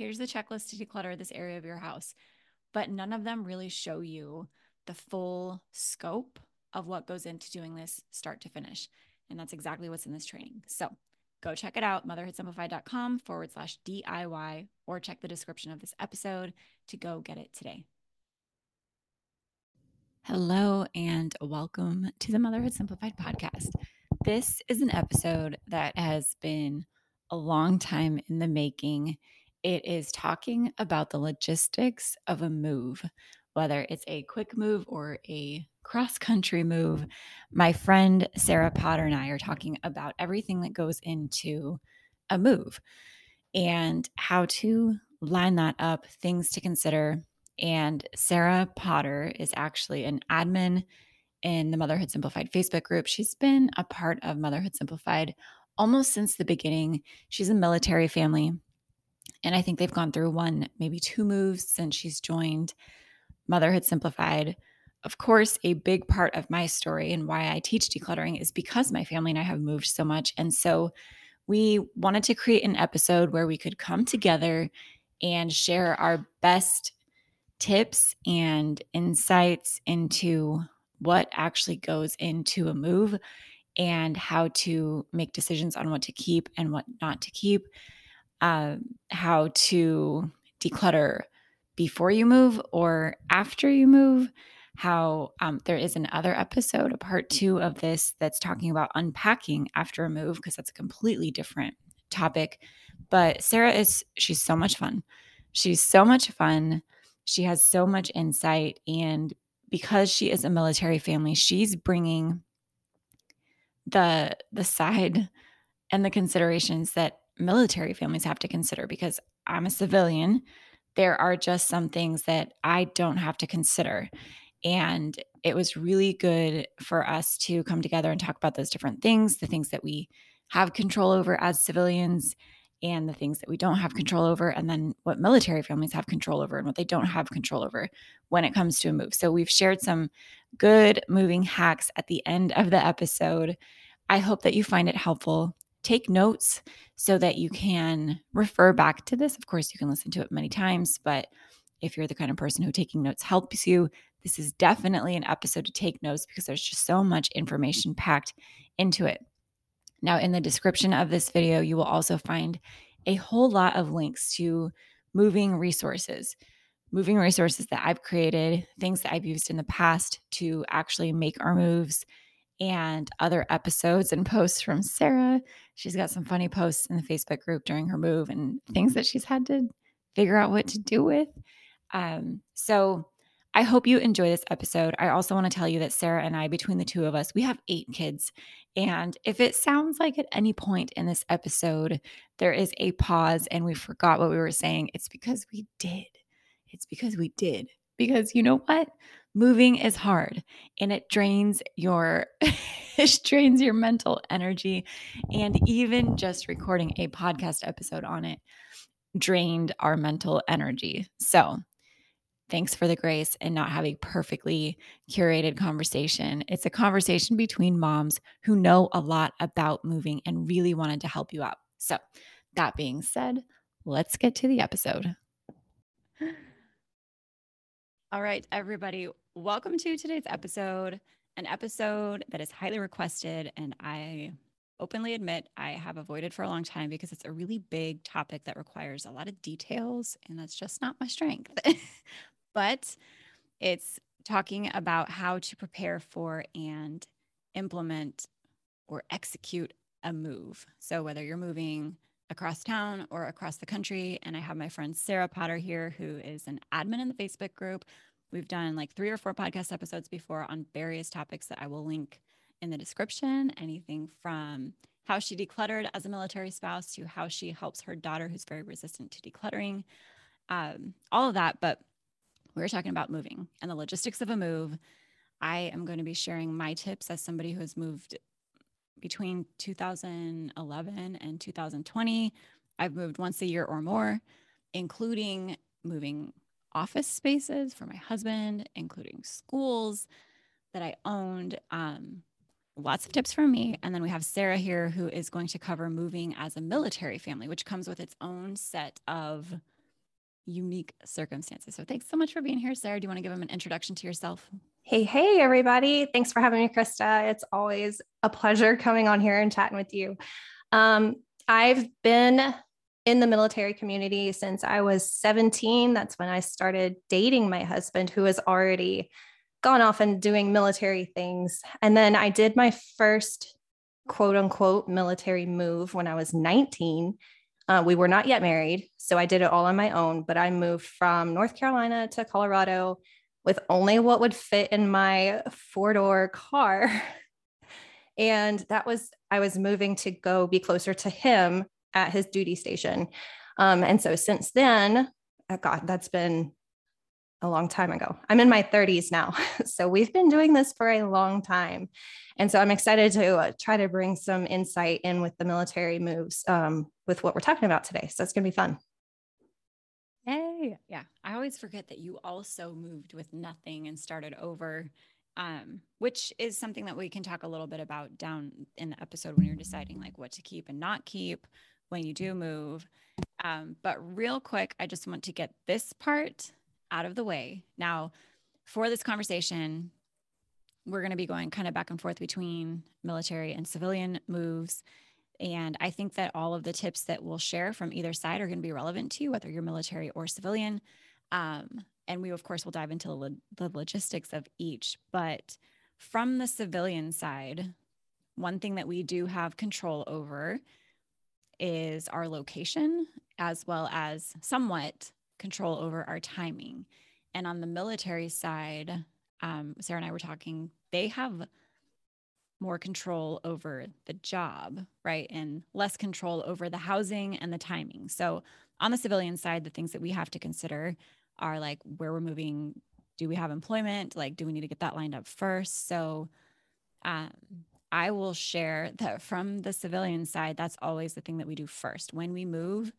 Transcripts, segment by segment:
here's the checklist to declutter this area of your house. But none of them really show you the full scope of what goes into doing this start to finish. And that's exactly what's in this training. So go check it out, motherhoodsimplified.com forward slash DIY, or check the description of this episode to go get it today. Hello, and welcome to the Motherhood Simplified podcast. This is an episode that has been a long time in the making. It is talking about the logistics of a move, whether it's a quick move or a cross country move. My friend Sarah Potter and I are talking about everything that goes into a move and how to line that up, things to consider. And Sarah Potter is actually an admin in the Motherhood Simplified Facebook group. She's been a part of Motherhood Simplified almost since the beginning. She's a military family and I think they've gone through one, maybe two moves since she's joined Motherhood Simplified. Of course, a big part of my story and why I teach decluttering is because my family and I have moved so much. And so we wanted to create an episode where we could come together and share our best tips and insights into what actually goes into a move and how to make decisions on what to keep and what not to keep uh, how to declutter before you move or after you move. How um, there is another episode, a part two of this, that's talking about unpacking after a move, because that's a completely different topic. But Sarah is, she's so much fun. She's so much fun. She has so much insight. And because she is a military family, she's bringing the the side and the considerations that military families have to consider because I'm a civilian. There are just some things that I don't have to consider. And it was really good for us to come together and talk about those different things, the things that we have control over as civilians, and the things that we don't have control over, and then what military families have control over and what they don't have control over when it comes to a move. So, we've shared some good moving hacks at the end of the episode. I hope that you find it helpful. Take notes so that you can refer back to this. Of course, you can listen to it many times, but if you're the kind of person who taking notes helps you, this is definitely an episode to take notes because there's just so much information packed into it. Now, in the description of this video, you will also find a whole lot of links to moving resources, moving resources that I've created, things that I've used in the past to actually make our moves, and other episodes and posts from Sarah. She's got some funny posts in the Facebook group during her move and things that she's had to figure out what to do with. Um, so, I hope you enjoy this episode. I also want to tell you that Sarah and I, between the two of us, we have eight kids. And if it sounds like at any point in this episode there is a pause and we forgot what we were saying, it's because we did. It's because we did. Because you know what? Moving is hard and it drains your it drains your mental energy and even just recording a podcast episode on it drained our mental energy. So, Thanks for the grace and not having perfectly curated conversation. It's a conversation between moms who know a lot about moving and really wanted to help you out. So, that being said, let's get to the episode. All right, everybody, welcome to today's episode, an episode that is highly requested. And I openly admit I have avoided for a long time because it's a really big topic that requires a lot of details, and that's just not my strength. but it's talking about how to prepare for and implement or execute a move. So, whether you're moving across town or across the country, and I have my friend Sarah Potter here, who is an admin in the Facebook group. We've done like three or four podcast episodes before on various topics that I will link in the description. Anything from how she decluttered as a military spouse to how she helps her daughter, who's very resistant to decluttering, um, all of that. But we're talking about moving and the logistics of a move. I am going to be sharing my tips as somebody who has moved between 2011 and 2020. I've moved once a year or more, including moving office spaces for my husband, including schools that I owned. Um, lots of tips from me. And then we have Sarah here, who is going to cover moving as a military family, which comes with its own set of unique circumstances. So thanks so much for being here, Sarah. Do you want to give them an introduction to yourself? Hey, hey, everybody. Thanks for having me, Krista. It's always a pleasure coming on here and chatting with you. Um, I've been in the military community since I was 17. That's when I started dating my husband, who has already gone off and doing military things. And then I did my first quote unquote military move when I was 19 uh, we were not yet married, so I did it all on my own. But I moved from North Carolina to Colorado with only what would fit in my four door car. and that was, I was moving to go be closer to him at his duty station. Um, and so since then, oh God, that's been a long time ago. I'm in my 30s now. So we've been doing this for a long time. And so I'm excited to uh, try to bring some insight in with the military moves um, with what we're talking about today. So it's going to be fun. Hey, yeah. I always forget that you also moved with nothing and started over, um, which is something that we can talk a little bit about down in the episode when you're deciding like what to keep and not keep when you do move. Um, but real quick, I just want to get this part out of the way. Now, for this conversation, we're going to be going kind of back and forth between military and civilian moves. And I think that all of the tips that we'll share from either side are going to be relevant to you, whether you're military or civilian. Um, and we, of course, will dive into lo- the logistics of each. But from the civilian side, one thing that we do have control over is our location, as well as somewhat control over our timing. And on the military side, um, Sarah and I were talking, they have more control over the job, right? And less control over the housing and the timing. So, on the civilian side, the things that we have to consider are like where we're moving. Do we have employment? Like, do we need to get that lined up first? So, um, I will share that from the civilian side, that's always the thing that we do first. When we move,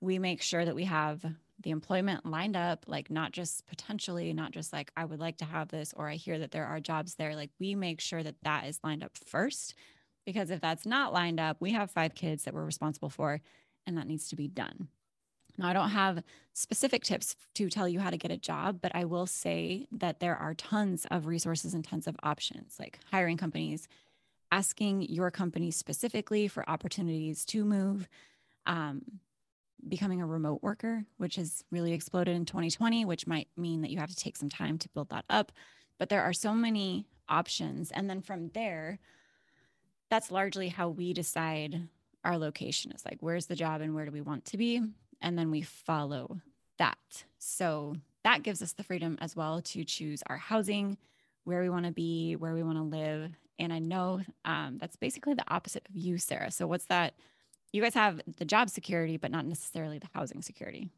we make sure that we have the employment lined up, like not just potentially, not just like, I would like to have this, or I hear that there are jobs there. Like we make sure that that is lined up first. Because if that's not lined up, we have five kids that we're responsible for, and that needs to be done. Now, I don't have specific tips to tell you how to get a job, but I will say that there are tons of resources and tons of options, like hiring companies, asking your company specifically for opportunities to move, um, becoming a remote worker, which has really exploded in 2020, which might mean that you have to take some time to build that up. But there are so many options. And then from there, that's largely how we decide our location is like, where's the job and where do we want to be? and then we follow that. So that gives us the freedom as well to choose our housing, where we want to be, where we want to live. And I know um, that's basically the opposite of you, Sarah. So what's that? You guys have the job security, but not necessarily the housing security.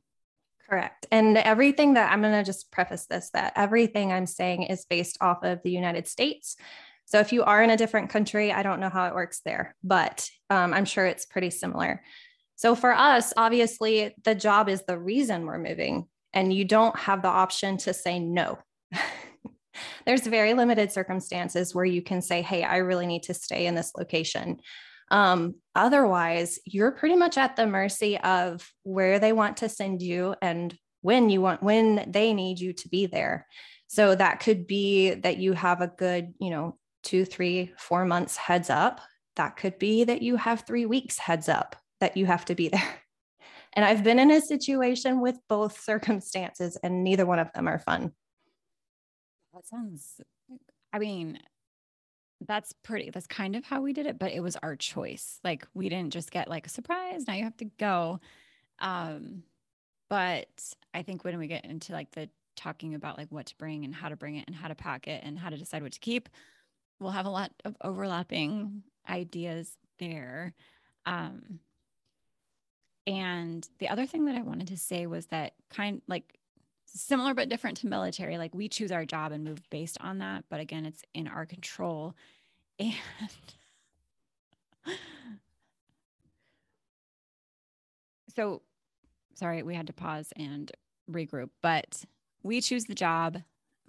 Correct. And everything that I'm going to just preface this that everything I'm saying is based off of the United States. So if you are in a different country, I don't know how it works there, but um, I'm sure it's pretty similar. So for us, obviously, the job is the reason we're moving, and you don't have the option to say no. There's very limited circumstances where you can say, Hey, I really need to stay in this location. Um, otherwise, you're pretty much at the mercy of where they want to send you and when you want, when they need you to be there. So that could be that you have a good, you know, two, three, four months heads up. That could be that you have three weeks heads up that you have to be there. And I've been in a situation with both circumstances, and neither one of them are fun. That sounds, I mean, that's pretty, that's kind of how we did it, but it was our choice. Like we didn't just get like a surprise, now you have to go. Um, but I think when we get into like the talking about like what to bring and how to bring it and how to pack it and how to decide what to keep, we'll have a lot of overlapping ideas there. Um, and the other thing that I wanted to say was that kind like similar but different to military, like we choose our job and move based on that. But again, it's in our control. And so sorry, we had to pause and regroup, but we choose the job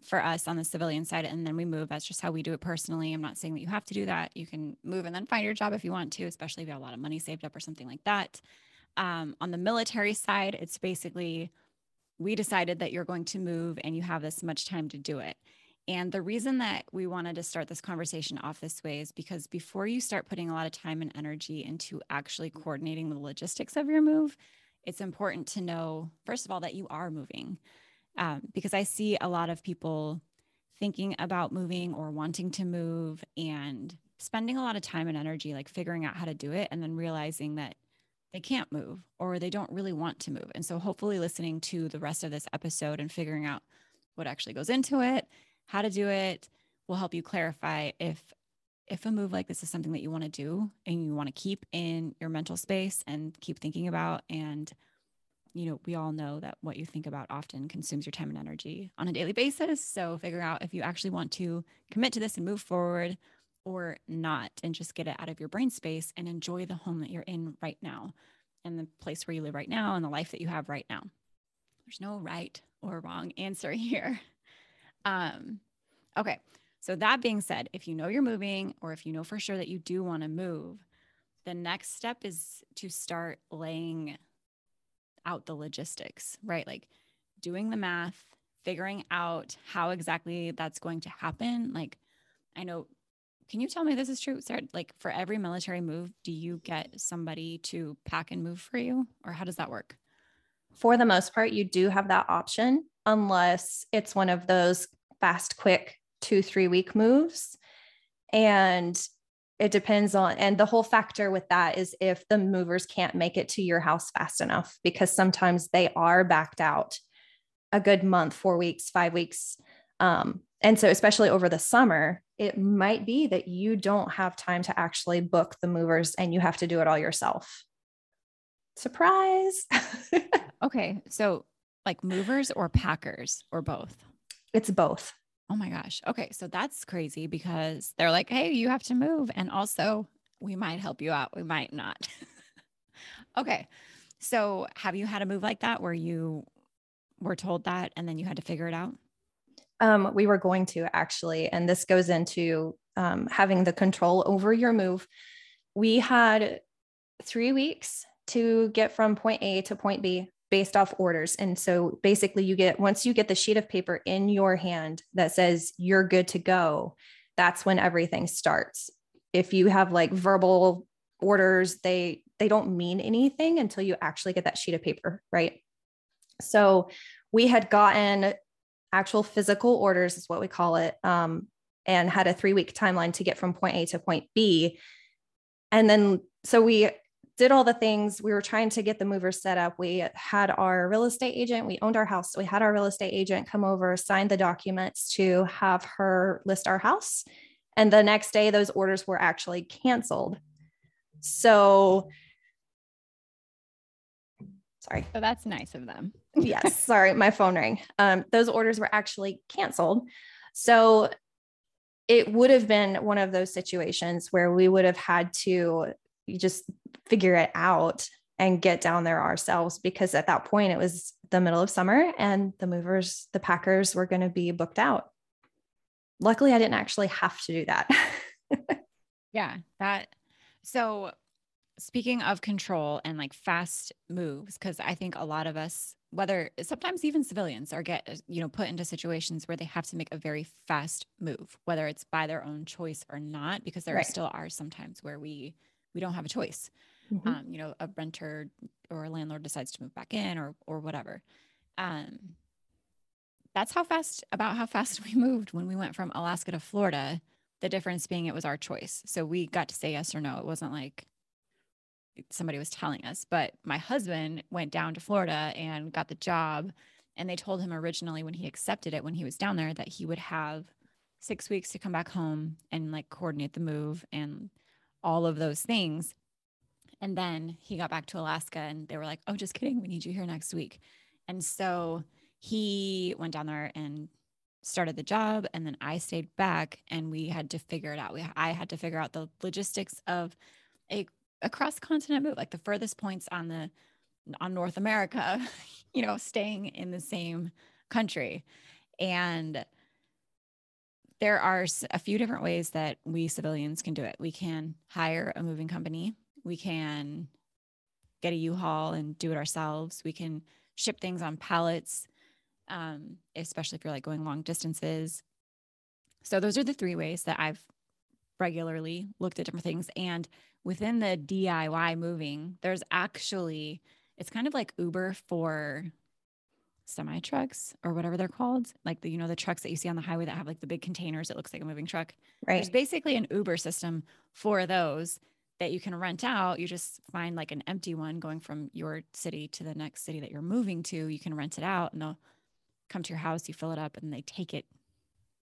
for us on the civilian side and then we move. That's just how we do it personally. I'm not saying that you have to do that. You can move and then find your job if you want to, especially if you have a lot of money saved up or something like that. Um, on the military side, it's basically we decided that you're going to move and you have this much time to do it. And the reason that we wanted to start this conversation off this way is because before you start putting a lot of time and energy into actually coordinating the logistics of your move, it's important to know, first of all, that you are moving. Um, because I see a lot of people thinking about moving or wanting to move and spending a lot of time and energy like figuring out how to do it and then realizing that they can't move or they don't really want to move. And so, hopefully, listening to the rest of this episode and figuring out what actually goes into it, how to do it, will help you clarify if if a move like this is something that you want to do and you want to keep in your mental space and keep thinking about and you know we all know that what you think about often consumes your time and energy on a daily basis so figure out if you actually want to commit to this and move forward or not and just get it out of your brain space and enjoy the home that you're in right now and the place where you live right now and the life that you have right now. There's no right or wrong answer here. Um, okay. So, that being said, if you know you're moving or if you know for sure that you do want to move, the next step is to start laying out the logistics, right? Like doing the math, figuring out how exactly that's going to happen. Like, I know can you tell me this is true? Sarah, like for every military move, do you get somebody to pack and move for you, or how does that work? For the most part, you do have that option, unless it's one of those fast, quick two, three week moves. And it depends on, and the whole factor with that is if the movers can't make it to your house fast enough, because sometimes they are backed out a good month, four weeks, five weeks. Um, and so, especially over the summer, it might be that you don't have time to actually book the movers and you have to do it all yourself. Surprise. okay. So, like movers or packers or both? It's both. Oh my gosh. Okay. So that's crazy because they're like, hey, you have to move. And also, we might help you out. We might not. okay. So have you had a move like that where you were told that and then you had to figure it out? Um, we were going to actually, and this goes into um, having the control over your move. We had three weeks to get from point A to point B based off orders. And so basically, you get once you get the sheet of paper in your hand that says you're good to go, that's when everything starts. If you have like verbal orders, they they don't mean anything until you actually get that sheet of paper, right? So we had gotten actual physical orders, is what we call it, um, and had a three week timeline to get from point A to point B. And then, so we did all the things. We were trying to get the movers set up. We had our real estate agent, we owned our house. So we had our real estate agent come over, sign the documents to have her list our house. And the next day, those orders were actually canceled. So, sorry. So that's nice of them. Yes. Sorry, my phone rang. Um, those orders were actually canceled. So it would have been one of those situations where we would have had to just figure it out and get down there ourselves because at that point it was the middle of summer and the movers, the packers were going to be booked out. Luckily, I didn't actually have to do that. yeah, that. So, speaking of control and like fast moves, because I think a lot of us, whether sometimes even civilians, are get you know put into situations where they have to make a very fast move, whether it's by their own choice or not, because there right. still are sometimes where we we don't have a choice. Mm-hmm. Um, you know, a renter or a landlord decides to move back in or or whatever. Um, that's how fast about how fast we moved when we went from Alaska to Florida. The difference being it was our choice. So we got to say yes or no. It wasn't like somebody was telling us. But my husband went down to Florida and got the job. And they told him originally when he accepted it, when he was down there, that he would have six weeks to come back home and like coordinate the move and all of those things. And then he got back to Alaska and they were like, oh, just kidding. We need you here next week. And so he went down there and started the job. And then I stayed back and we had to figure it out. We, I had to figure out the logistics of a, a cross continent move, like the furthest points on the, on North America, you know, staying in the same country. And there are a few different ways that we civilians can do it. We can hire a moving company. We can get a U-Haul and do it ourselves. We can ship things on pallets, um, especially if you're like going long distances. So those are the three ways that I've regularly looked at different things. And within the DIY moving, there's actually it's kind of like Uber for semi trucks or whatever they're called. Like the you know the trucks that you see on the highway that have like the big containers it looks like a moving truck. Right. there's basically an uber system for those that you can rent out. You just find like an empty one going from your city to the next city that you're moving to. You can rent it out and they'll come to your house you fill it up and they take it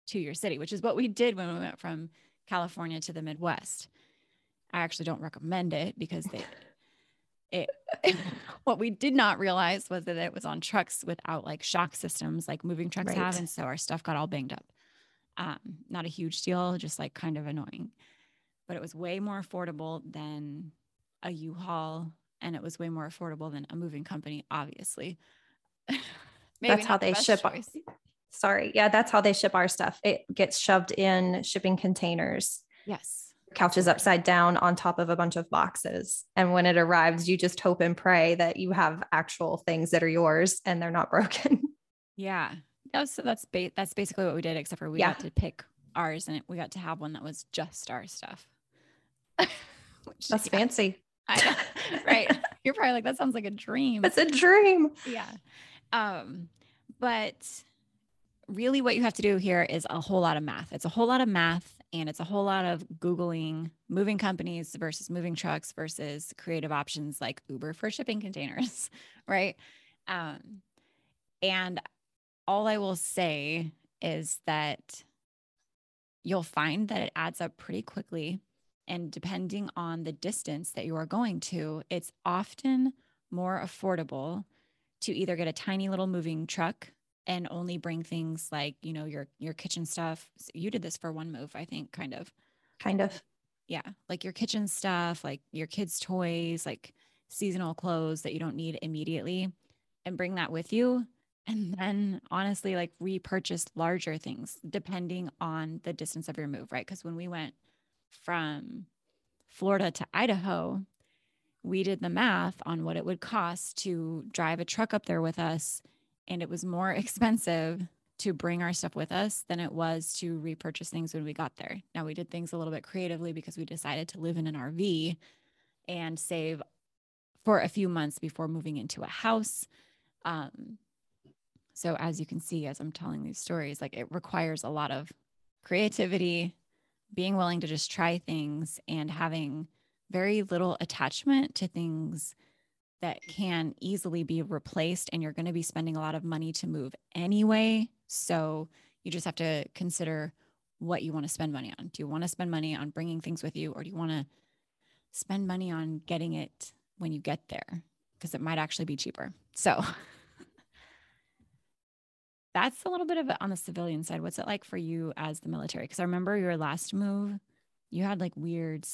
to your city which is what we did when we went from california to the midwest i actually don't recommend it because they it what we did not realize was that it was on trucks without like shock systems like moving trucks right. have and so our stuff got all banged up. Um, not a huge deal just like kind of annoying. But it was way more affordable than a u-haul and it was way more affordable than a moving company obviously. That's how they the ship choice. sorry yeah that's how they ship our stuff. It gets shoved in shipping containers. Yes couches upside down on top of a bunch of boxes. And when it arrives, you just hope and pray that you have actual things that are yours and they're not broken. Yeah. so that's ba- that's basically what we did, except for we yeah. got to pick ours and we got to have one that was just our stuff. Which, that's yeah. fancy. right. You're probably like, that sounds like a dream. It's a dream. Yeah. Um, but really what you have to do here is a whole lot of math. It's a whole lot of math and it's a whole lot of Googling moving companies versus moving trucks versus creative options like Uber for shipping containers, right? Um, and all I will say is that you'll find that it adds up pretty quickly. And depending on the distance that you are going to, it's often more affordable to either get a tiny little moving truck and only bring things like, you know, your your kitchen stuff. You did this for one move, I think, kind of. Kind of. Yeah, like your kitchen stuff, like your kids' toys, like seasonal clothes that you don't need immediately and bring that with you and then honestly like repurchase larger things depending on the distance of your move, right? Because when we went from Florida to Idaho, we did the math on what it would cost to drive a truck up there with us. And it was more expensive to bring our stuff with us than it was to repurchase things when we got there. Now, we did things a little bit creatively because we decided to live in an RV and save for a few months before moving into a house. Um, so, as you can see, as I'm telling these stories, like it requires a lot of creativity, being willing to just try things, and having very little attachment to things that can easily be replaced. And you're going to be spending a lot of money to move anyway. So, you just have to consider what you want to spend money on. Do you want to spend money on bringing things with you, or do you want to spend money on getting it when you get there? Because it might actually be cheaper. So, that's a little bit of it on the civilian side. What's it like for you as the military? Because I remember your last move, you had like weird,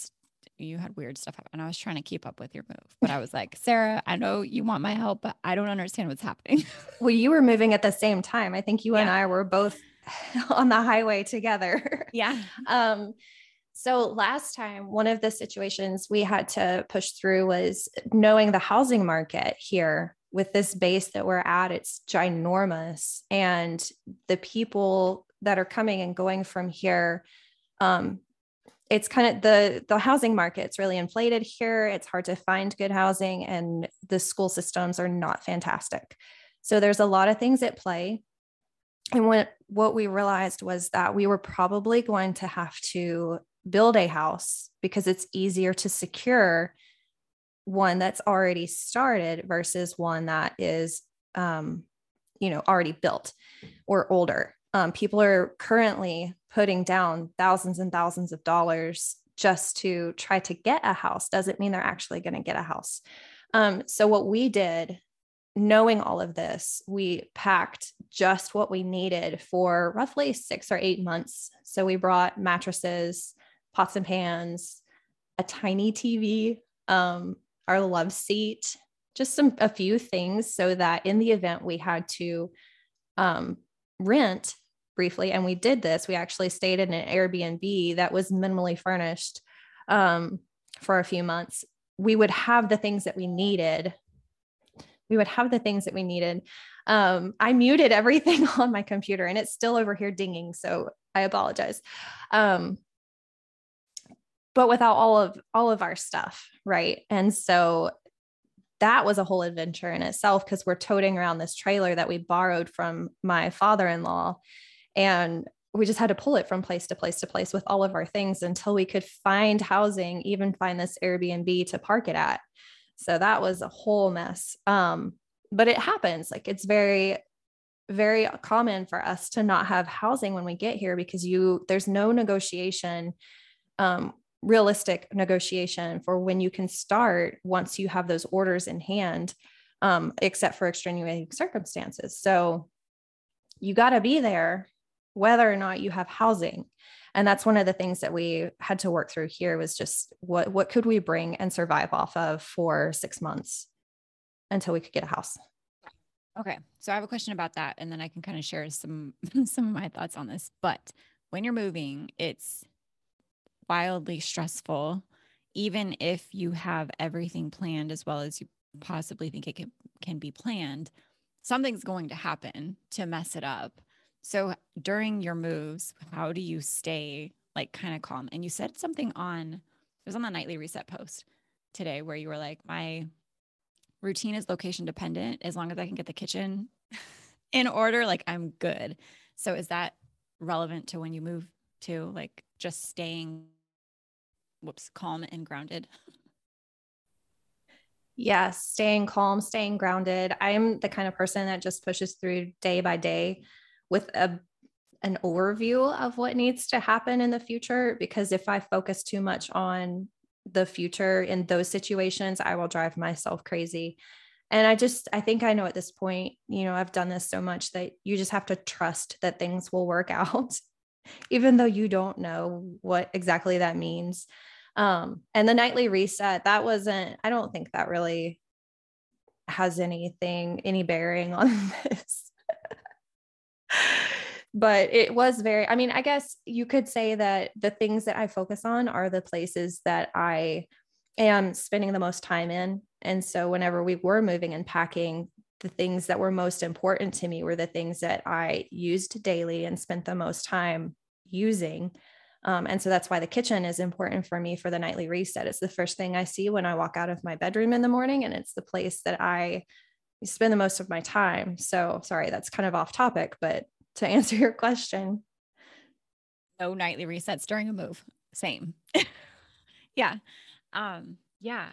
you had weird stuff happen. And I was trying to keep up with your move, but I was like, Sarah, I know you want my help, but I don't understand what's happening. well, you were moving at the same time. I think you yeah. and I were both on the highway together. Yeah. um, so last time, one of the situations we had to push through was knowing the housing market here with this base that we're at, it's ginormous. And the people that are coming and going from here, um, it's kind of the the housing market's really inflated here. It's hard to find good housing, and the school systems are not fantastic. So there's a lot of things at play. And what what we realized was that we were probably going to have to build a house because it's easier to secure one that's already started versus one that is um, you know already built or older um, people are currently putting down thousands and thousands of dollars just to try to get a house doesn't mean they're actually going to get a house. Um, so what we did knowing all of this we packed just what we needed for roughly six or eight months. So we brought mattresses pots and pans a tiny tv um, our love seat, just some a few things so that in the event we had to um, rent briefly, and we did this, we actually stayed in an Airbnb that was minimally furnished um, for a few months. We would have the things that we needed. We would have the things that we needed. Um, I muted everything on my computer and it's still over here dinging. So I apologize. Um, but without all of all of our stuff right and so that was a whole adventure in itself because we're toting around this trailer that we borrowed from my father-in-law and we just had to pull it from place to place to place with all of our things until we could find housing even find this airbnb to park it at. So that was a whole mess. Um, but it happens. Like it's very very common for us to not have housing when we get here because you there's no negotiation um, realistic negotiation for when you can start once you have those orders in hand, um, except for extenuating circumstances. So you got to be there whether or not you have housing. And that's one of the things that we had to work through here was just what what could we bring and survive off of for six months until we could get a house. Okay. So I have a question about that and then I can kind of share some some of my thoughts on this. But when you're moving, it's wildly stressful, even if you have everything planned as well as you possibly think it can, can be planned. Something's going to happen to mess it up. So during your moves, how do you stay like kind of calm? And you said something on it was on the nightly reset post today where you were like, my routine is location dependent. As long as I can get the kitchen in order, like I'm good. So is that relevant to when you move to like just staying whoops, calm and grounded? Yes, staying calm, staying grounded. I'm the kind of person that just pushes through day by day with a an overview of what needs to happen in the future because if I focus too much on the future in those situations, I will drive myself crazy. and I just, I think I know at this point, you know, I've done this so much that you just have to trust that things will work out, even though you don't know what exactly that means. Um, and the nightly reset, that wasn't, I don't think that really has anything, any bearing on this. but it was very, I mean, I guess you could say that the things that I focus on are the places that I am spending the most time in. And so whenever we were moving and packing, the things that were most important to me were the things that I used daily and spent the most time using. Um, and so that's why the kitchen is important for me for the nightly reset. It's the first thing I see when I walk out of my bedroom in the morning, and it's the place that I spend the most of my time. So, sorry, that's kind of off topic, but to answer your question, no nightly resets during a move. Same. yeah. Um, yeah.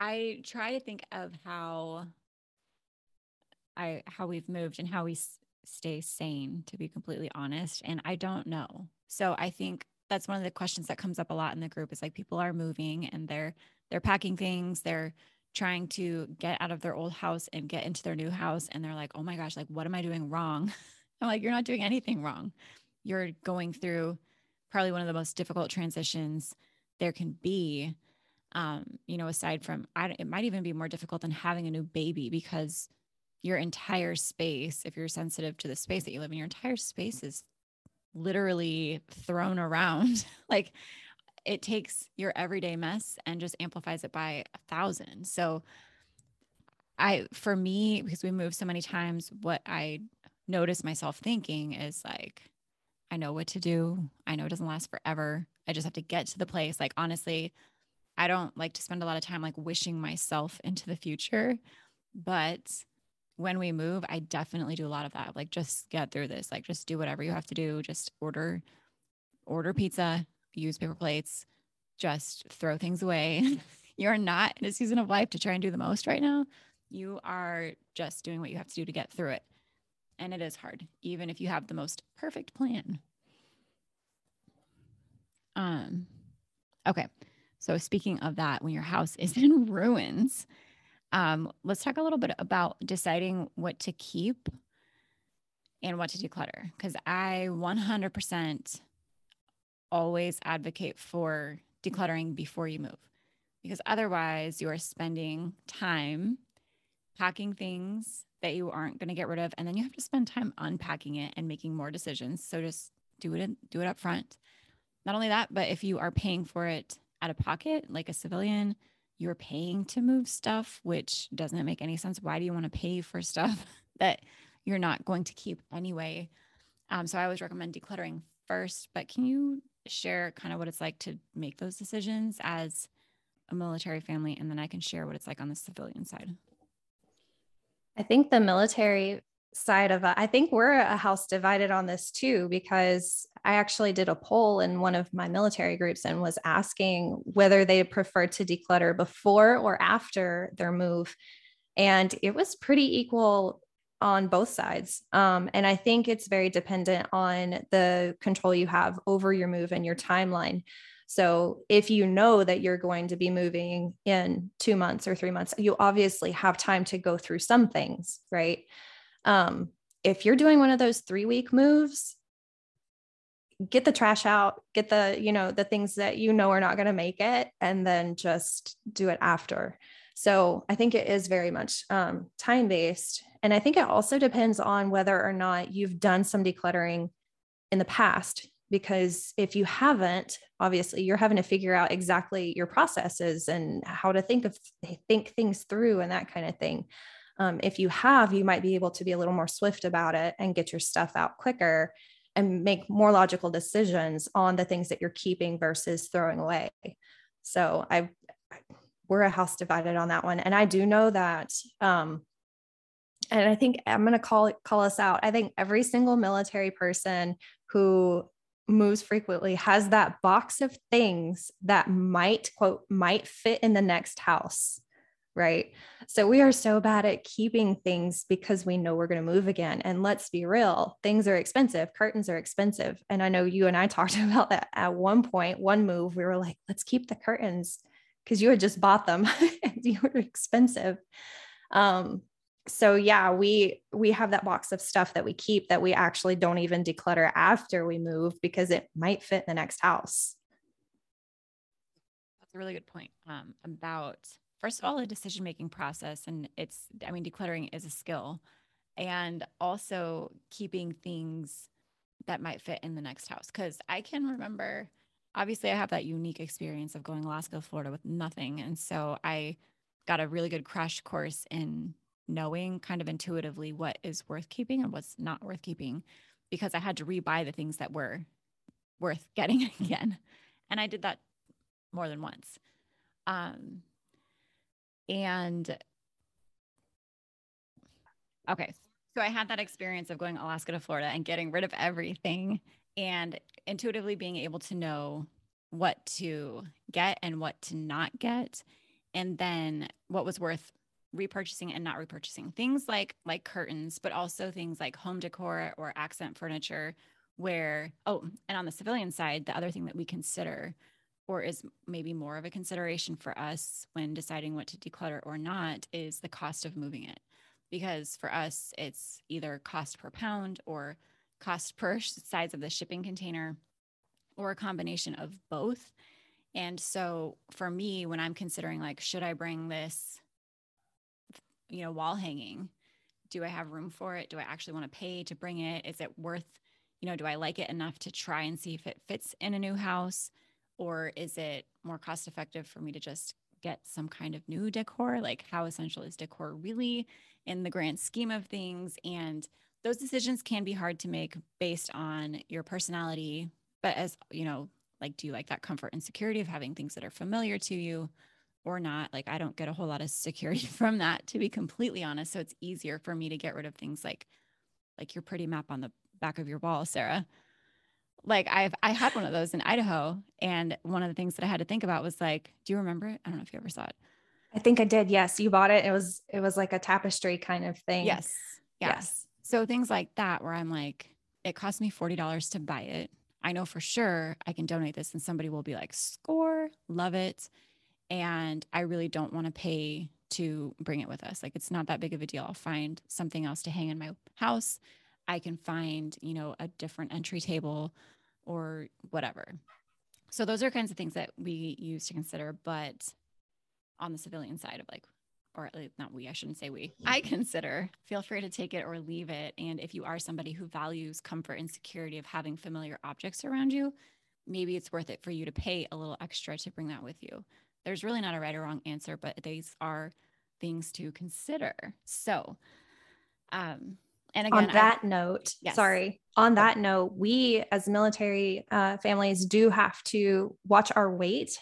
I try to think of how I how we've moved and how we s- stay sane to be completely honest and I don't know. So I think that's one of the questions that comes up a lot in the group is like people are moving and they're they're packing things, they're trying to get out of their old house and get into their new house and they're like, "Oh my gosh, like what am I doing wrong?" I'm like, "You're not doing anything wrong. You're going through probably one of the most difficult transitions there can be um, you know, aside from, I, it might even be more difficult than having a new baby because your entire space, if you're sensitive to the space that you live in, your entire space is literally thrown around. like it takes your everyday mess and just amplifies it by a thousand. So, I, for me, because we move so many times, what I notice myself thinking is like, I know what to do. I know it doesn't last forever. I just have to get to the place. Like, honestly, I don't like to spend a lot of time like wishing myself into the future. But when we move, I definitely do a lot of that. Like just get through this. Like just do whatever you have to do. Just order, order pizza, use paper plates, just throw things away. You're not in a season of life to try and do the most right now. You are just doing what you have to do to get through it. And it is hard, even if you have the most perfect plan. Um, okay. So, speaking of that, when your house is in ruins, um, let's talk a little bit about deciding what to keep and what to declutter. Because I 100% always advocate for decluttering before you move, because otherwise, you are spending time packing things that you aren't going to get rid of, and then you have to spend time unpacking it and making more decisions. So, just do it, in, do it up front. Not only that, but if you are paying for it out of pocket like a civilian you're paying to move stuff which doesn't make any sense why do you want to pay for stuff that you're not going to keep anyway um, so i always recommend decluttering first but can you share kind of what it's like to make those decisions as a military family and then i can share what it's like on the civilian side i think the military side of. I think we're a house divided on this too, because I actually did a poll in one of my military groups and was asking whether they preferred to declutter before or after their move. And it was pretty equal on both sides. Um, and I think it's very dependent on the control you have over your move and your timeline. So if you know that you're going to be moving in two months or three months, you obviously have time to go through some things, right? Um, if you're doing one of those three week moves, get the trash out, get the, you know, the things that you know are not going to make it, and then just do it after. So I think it is very much um, time based. And I think it also depends on whether or not you've done some decluttering in the past. Because if you haven't, obviously you're having to figure out exactly your processes and how to think of think things through and that kind of thing. Um, if you have, you might be able to be a little more swift about it and get your stuff out quicker and make more logical decisions on the things that you're keeping versus throwing away. So I, we're a house divided on that one. And I do know that, um, and I think I'm going to call call us out. I think every single military person who moves frequently has that box of things that might quote might fit in the next house right? So we are so bad at keeping things because we know we're going to move again. And let's be real, things are expensive, curtains are expensive. And I know you and I talked about that at one point, one move, we were like, let's keep the curtains because you had just bought them and you were expensive. Um, so yeah, we we have that box of stuff that we keep that we actually don't even declutter after we move because it might fit in the next house. That's a really good point um, about first of all the decision making process, and it's I mean decluttering is a skill, and also keeping things that might fit in the next house because I can remember. Obviously, I have that unique experience of going Alaska Florida with nothing, and so I got a really good crash course in knowing kind of intuitively what is worth keeping and what's not worth keeping because I had to rebuy the things that were worth getting again. And I did that more than once. Um, and okay, so I had that experience of going Alaska to Florida and getting rid of everything and intuitively being able to know what to get and what to not get and then what was worth repurchasing and not repurchasing. Things like like curtains but also things like home decor or accent furniture where oh and on the civilian side the other thing that we consider or is maybe more of a consideration for us when deciding what to declutter or not is the cost of moving it. Because for us it's either cost per pound or cost per size of the shipping container or a combination of both. And so for me when i'm considering like should i bring this you know, wall hanging. Do I have room for it? Do I actually want to pay to bring it? Is it worth, you know, do I like it enough to try and see if it fits in a new house? Or is it more cost effective for me to just get some kind of new decor? Like, how essential is decor really in the grand scheme of things? And those decisions can be hard to make based on your personality. But as you know, like, do you like that comfort and security of having things that are familiar to you? Or not. Like I don't get a whole lot of security from that to be completely honest. So it's easier for me to get rid of things like like your pretty map on the back of your wall, Sarah. Like I've I had one of those in Idaho and one of the things that I had to think about was like, do you remember it? I don't know if you ever saw it. I think I did. Yes, you bought it. It was it was like a tapestry kind of thing. Yes. Yes. yes. So things like that where I'm like it cost me $40 to buy it. I know for sure I can donate this and somebody will be like, "Score, love it." And I really don't want to pay to bring it with us. Like it's not that big of a deal. I'll find something else to hang in my house. I can find, you know, a different entry table or whatever. So those are kinds of things that we use to consider, but on the civilian side of like or at least not we, I shouldn't say we. I mm-hmm. consider feel free to take it or leave it. And if you are somebody who values comfort and security of having familiar objects around you, maybe it's worth it for you to pay a little extra to bring that with you there's really not a right or wrong answer, but these are things to consider. So, um, and again, on that I, note, yes. sorry, on that note, we as military uh, families do have to watch our weight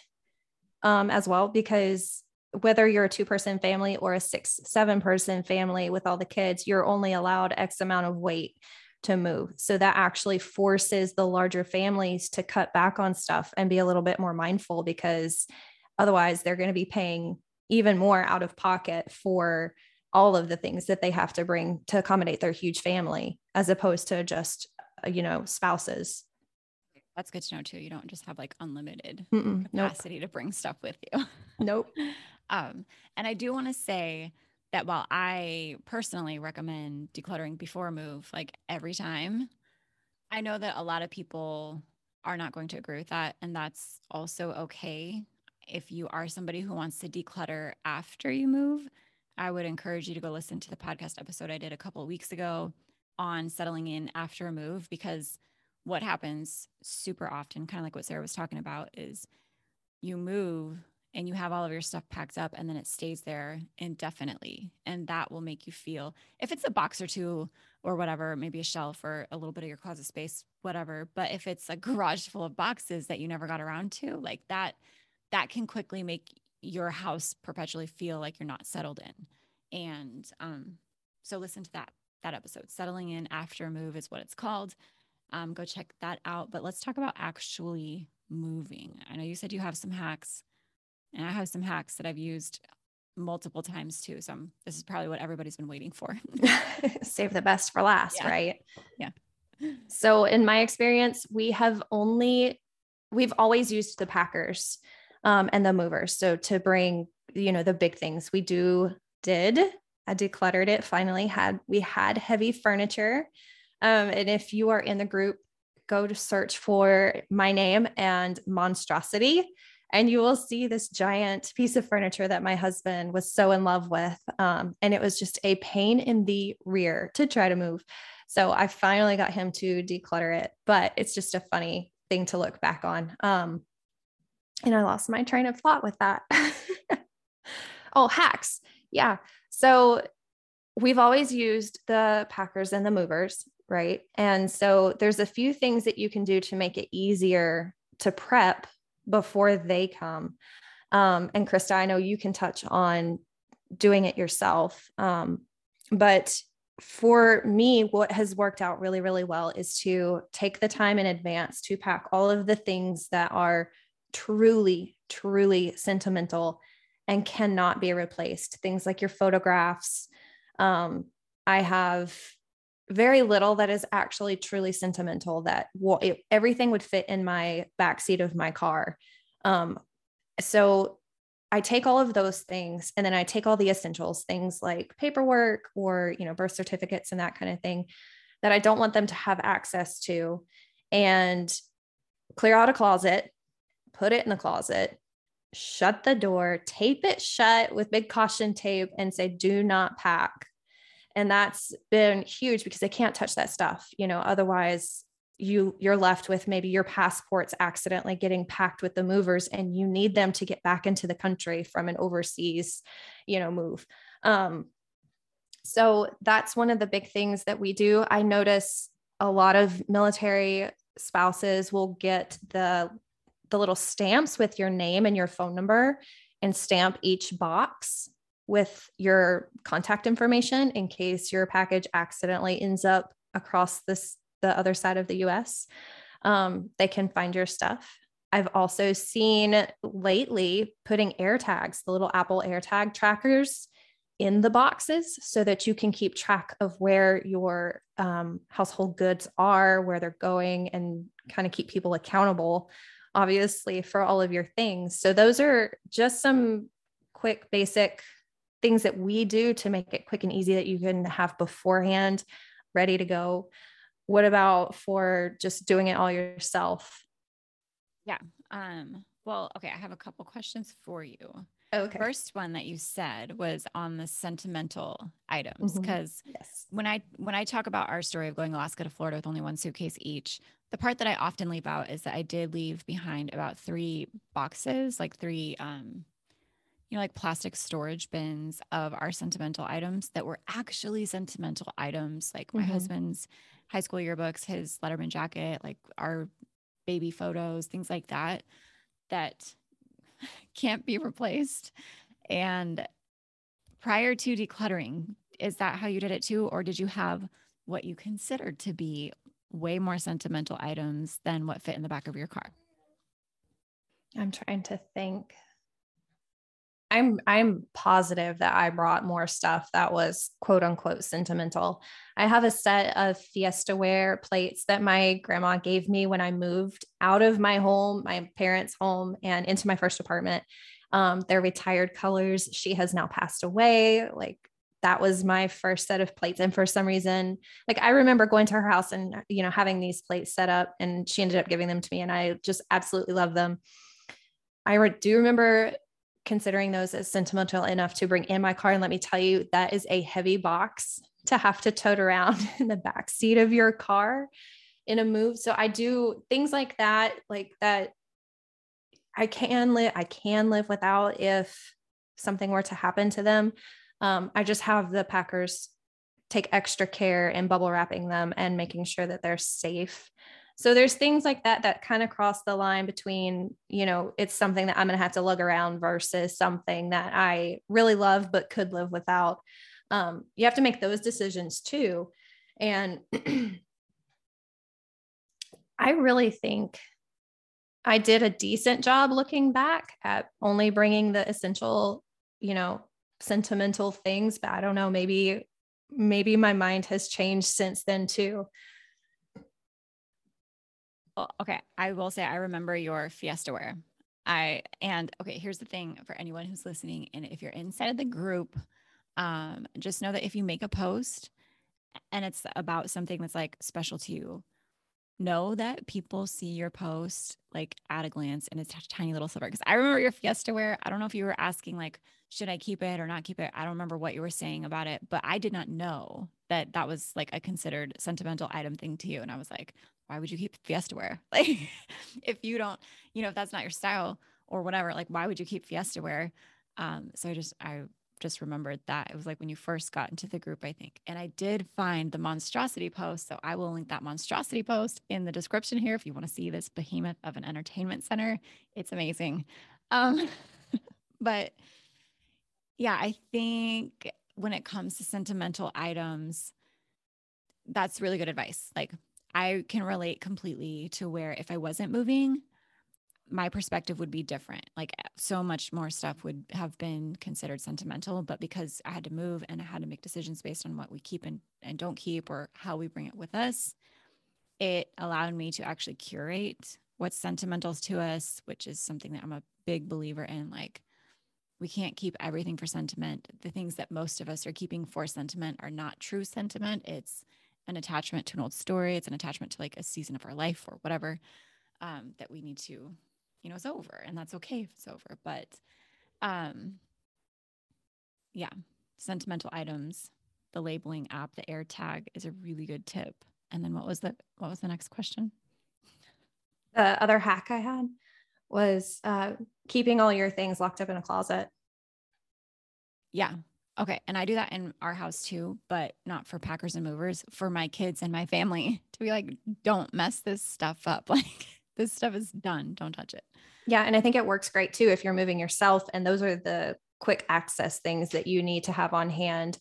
um, as well, because whether you're a two person family or a six, seven person family with all the kids, you're only allowed X amount of weight to move. So that actually forces the larger families to cut back on stuff and be a little bit more mindful because Otherwise, they're going to be paying even more out of pocket for all of the things that they have to bring to accommodate their huge family as opposed to just, uh, you know, spouses. That's good to know too. You don't just have like unlimited Mm-mm, capacity nope. to bring stuff with you. Nope. um, and I do want to say that while I personally recommend decluttering before a move, like every time, I know that a lot of people are not going to agree with that. And that's also okay if you are somebody who wants to declutter after you move, I would encourage you to go listen to the podcast episode I did a couple of weeks ago on settling in after a move because what happens super often, kind of like what Sarah was talking about, is you move and you have all of your stuff packed up and then it stays there indefinitely. And that will make you feel, if it's a box or two or whatever, maybe a shelf or a little bit of your closet space, whatever. But if it's a garage full of boxes that you never got around to, like that that can quickly make your house perpetually feel like you're not settled in. And um, so listen to that that episode. Settling in after a move is what it's called. Um, go check that out. But let's talk about actually moving. I know you said you have some hacks, and I have some hacks that I've used multiple times too. So I'm, this is probably what everybody's been waiting for. Save the best for last, yeah. right? Yeah. So in my experience, we have only we've always used the packers um, and the movers. So to bring, you know, the big things we do did I decluttered it finally had we had heavy furniture. Um, and if you are in the group, go to search for my name and monstrosity and you will see this giant piece of furniture that my husband was so in love with. Um, and it was just a pain in the rear to try to move. So I finally got him to declutter it, but it's just a funny thing to look back on. Um, and I lost my train of thought with that. oh, hacks. Yeah. So we've always used the packers and the movers, right? And so there's a few things that you can do to make it easier to prep before they come. Um, and Krista, I know you can touch on doing it yourself. Um, but for me, what has worked out really, really well is to take the time in advance to pack all of the things that are truly, truly sentimental and cannot be replaced. Things like your photographs. Um, I have very little that is actually truly sentimental that well, it, everything would fit in my backseat of my car. Um, so I take all of those things and then I take all the essentials, things like paperwork or, you know, birth certificates and that kind of thing that I don't want them to have access to and clear out a closet, put it in the closet, shut the door, tape it shut with big caution tape and say, do not pack. And that's been huge because they can't touch that stuff you know otherwise you you're left with maybe your passports accidentally getting packed with the movers and you need them to get back into the country from an overseas you know move. Um, so that's one of the big things that we do. I notice a lot of military spouses will get the the little stamps with your name and your phone number and stamp each box with your contact information in case your package accidentally ends up across this the other side of the US. Um, they can find your stuff. I've also seen lately putting AirTags, the little Apple AirTag trackers in the boxes so that you can keep track of where your um, household goods are, where they're going, and kind of keep people accountable, obviously, for all of your things. So, those are just some quick, basic things that we do to make it quick and easy that you can have beforehand ready to go what about for just doing it all yourself yeah um well okay i have a couple questions for you okay first one that you said was on the sentimental items because mm-hmm. yes. when i when i talk about our story of going alaska to florida with only one suitcase each the part that i often leave out is that i did leave behind about three boxes like three um you know, like plastic storage bins of our sentimental items that were actually sentimental items, like my mm-hmm. husband's high school yearbooks, his Letterman jacket, like our baby photos, things like that, that can't be replaced. And prior to decluttering, is that how you did it too? Or did you have what you considered to be way more sentimental items than what fit in the back of your car? I'm trying to think. I'm I'm positive that I brought more stuff that was quote unquote sentimental. I have a set of Fiesta ware plates that my grandma gave me when I moved out of my home, my parents' home, and into my first apartment. Um, they're retired colors. She has now passed away. Like that was my first set of plates. And for some reason, like I remember going to her house and you know having these plates set up, and she ended up giving them to me, and I just absolutely love them. I re- do remember considering those as sentimental enough to bring in my car. And let me tell you, that is a heavy box to have to tote around in the back seat of your car in a move. So I do things like that, like that I can live, I can live without if something were to happen to them. Um, I just have the Packers take extra care in bubble wrapping them and making sure that they're safe so there's things like that that kind of cross the line between, you know, it's something that I'm going to have to lug around versus something that I really love but could live without. Um, you have to make those decisions too. And I really think I did a decent job looking back at only bringing the essential, you know, sentimental things, but I don't know, maybe maybe my mind has changed since then too okay, I will say I remember your Fiesta ware. I and okay, here's the thing for anyone who's listening, and if you're inside of the group, Um, just know that if you make a post and it's about something that's like special to you, know that people see your post like at a glance and it's a tiny little sliver. Because I remember your Fiesta ware. I don't know if you were asking like, should I keep it or not keep it? I don't remember what you were saying about it, but I did not know that that was like a considered sentimental item thing to you. And I was like, why would you keep Fiesta ware? Like, if you don't, you know, if that's not your style or whatever, like, why would you keep Fiesta ware? Um, so I just, I just remembered that it was like when you first got into the group, I think. And I did find the monstrosity post. So I will link that monstrosity post in the description here if you want to see this behemoth of an entertainment center. It's amazing. Um, but yeah, I think when it comes to sentimental items, that's really good advice. Like I can relate completely to where if I wasn't moving, my perspective would be different. Like eh, so much more stuff would have been considered sentimental, but because I had to move and I had to make decisions based on what we keep and, and don't keep or how we bring it with us, it allowed me to actually curate what's sentimental to us, which is something that I'm a big believer in. Like we can't keep everything for sentiment. The things that most of us are keeping for sentiment are not true sentiment. It's an attachment to an old story. It's an attachment to like a season of our life or whatever um, that we need to you know, it's over and that's okay if it's over. But um yeah, sentimental items, the labeling app, the AirTag is a really good tip. And then what was the what was the next question? The other hack I had was uh, keeping all your things locked up in a closet. Yeah. Okay. And I do that in our house too, but not for packers and movers, for my kids and my family to be like, don't mess this stuff up. Like, this stuff is done. Don't touch it. Yeah. And I think it works great too if you're moving yourself. And those are the quick access things that you need to have on hand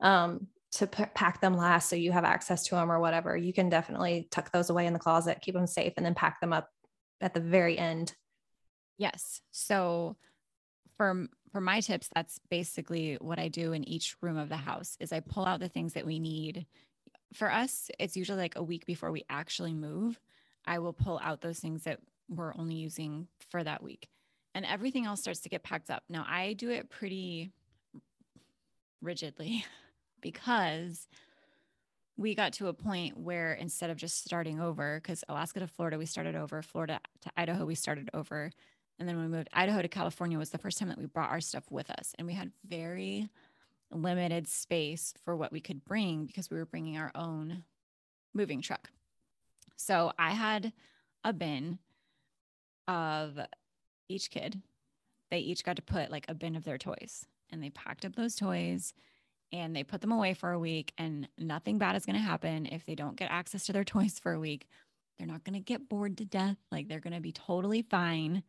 um, to p- pack them last so you have access to them or whatever. You can definitely tuck those away in the closet, keep them safe, and then pack them up at the very end. Yes. So for for my tips, that's basically what I do in each room of the house is I pull out the things that we need. For us, it's usually like a week before we actually move. I will pull out those things that we're only using for that week. And everything else starts to get packed up. Now, I do it pretty rigidly because we got to a point where instead of just starting over, because Alaska to Florida, we started over, Florida to Idaho, we started over. And then when we moved Idaho to California was the first time that we brought our stuff with us. And we had very limited space for what we could bring because we were bringing our own moving truck. So I had a bin of each kid. They each got to put like a bin of their toys and they packed up those toys and they put them away for a week and nothing bad is going to happen if they don't get access to their toys for a week. They're not going to get bored to death. Like they're going to be totally fine.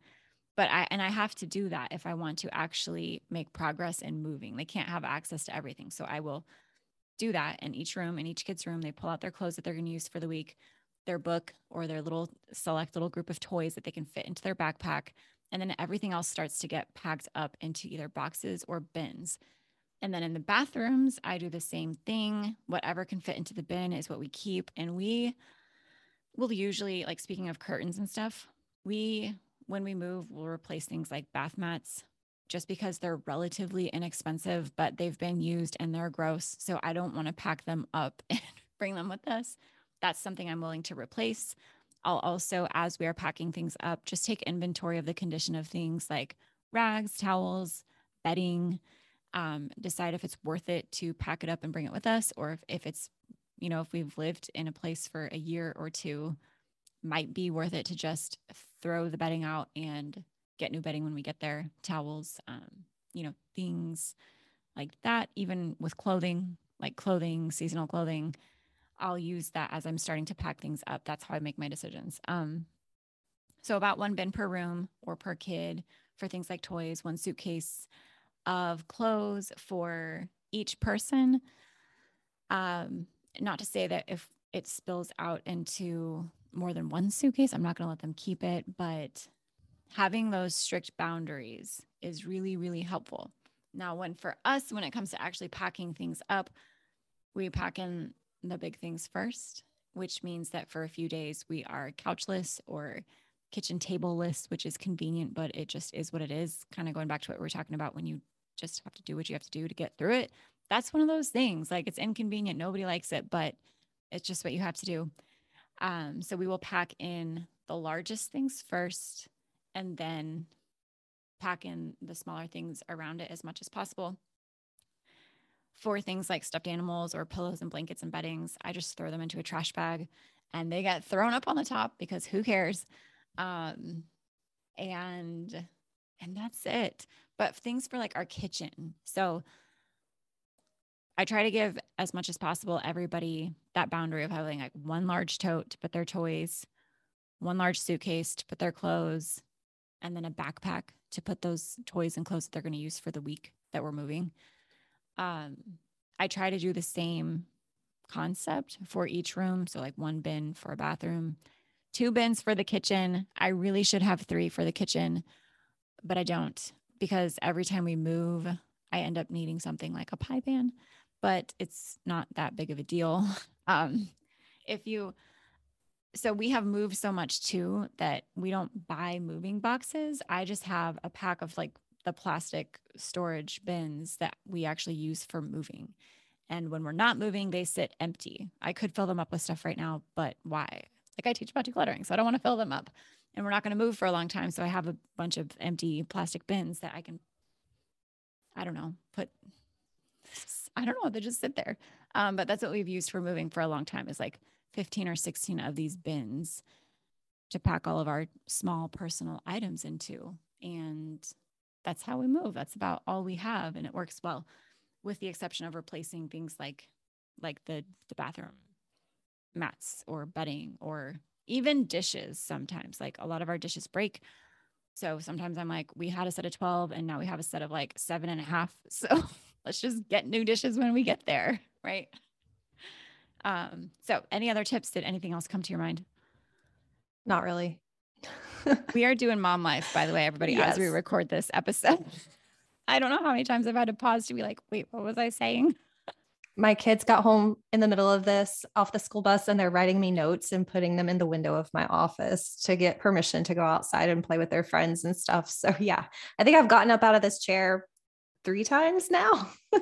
But I, and I have to do that if I want to actually make progress in moving. They can't have access to everything. So I will do that in each room, in each kid's room. They pull out their clothes that they're going to use for the week their book or their little select little group of toys that they can fit into their backpack. And then everything else starts to get packed up into either boxes or bins. And then in the bathrooms, I do the same thing. Whatever can fit into the bin is what we keep. And we will usually, like speaking of curtains and stuff, we, when we move, we'll replace things like bath mats just because they're relatively inexpensive, but they've been used and they're gross. So I don't want to pack them up and bring them with us that's something I'm willing to replace. I'll also, as we are packing things up, just take inventory of the condition of things like rags, towels, bedding, um, decide if it's worth it to pack it up and bring it with us, or if, if it's, you know, if we've lived in a place for a year or two, might be worth it to just throw the bedding out and get new bedding when we get there, towels, um, you know, things like that, even with clothing, like clothing, seasonal clothing I'll use that as I'm starting to pack things up. That's how I make my decisions. Um, so about one bin per room or per kid for things like toys, one suitcase of clothes for each person. Um, not to say that if it spills out into more than one suitcase, I'm not going to let them keep it, but having those strict boundaries is really, really helpful. Now, when for us, when it comes to actually packing things up, we pack in the big things first, which means that for a few days we are couchless or kitchen table list, which is convenient, but it just is what it is. Kind of going back to what we are talking about when you just have to do what you have to do to get through it. That's one of those things. Like it's inconvenient. Nobody likes it, but it's just what you have to do. Um, so we will pack in the largest things first and then pack in the smaller things around it as much as possible. For things like stuffed animals or pillows and blankets and beddings, I just throw them into a trash bag and they get thrown up on the top because who cares? Um, and and that's it. But things for like our kitchen. So I try to give as much as possible everybody that boundary of having like one large tote to put their toys, one large suitcase to put their clothes, and then a backpack to put those toys and clothes that they're going to use for the week that we're moving. Um, I try to do the same concept for each room. So, like one bin for a bathroom, two bins for the kitchen. I really should have three for the kitchen, but I don't because every time we move, I end up needing something like a pie pan, but it's not that big of a deal. Um, if you, so we have moved so much too that we don't buy moving boxes. I just have a pack of like the plastic storage bins that we actually use for moving. And when we're not moving, they sit empty. I could fill them up with stuff right now, but why? Like I teach about decluttering, so I don't want to fill them up. And we're not going to move for a long time. So I have a bunch of empty plastic bins that I can, I don't know, put, I don't know, they just sit there. Um, but that's what we've used for moving for a long time is like 15 or 16 of these bins to pack all of our small personal items into. And that's how we move. That's about all we have. And it works well with the exception of replacing things like like the the bathroom mats or bedding or even dishes sometimes. Like a lot of our dishes break. So sometimes i'm like we had a set of 12 and now we have a set of like seven and a half. So let's just get new dishes when we get there right? Um so any other tips? Did anything else come to your mind? Not really we are doing mom life by the way everybody yes. as we record this episode I don't know how many times I've had to pause to be like, wait, what was I saying? My kids got home in the middle of this off the school bus and they're writing me notes and putting them in the window of my office to get permission to go outside and play with their friends and stuff. So, yeah, I think I've gotten up out of this chair three times now.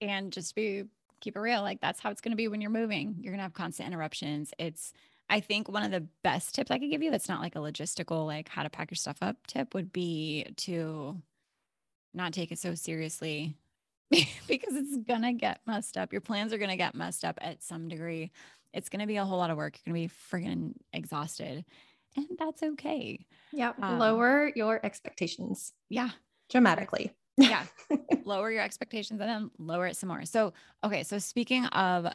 and just be keep it real, like that's how it's going to be when you're moving. You're going to have constant interruptions. It's I think one of the best tips I could give you that's not like a logistical, like how to pack your stuff up tip would be to not take it so seriously because it's going to get messed up. Your plans are going to get messed up at some degree. It's going to be a whole lot of work. You're going to be friggin' exhausted, and that's okay. Yeah. Um, lower your expectations. Yeah. Dramatically. yeah. lower your expectations and then lower it some more. So, okay. So, speaking of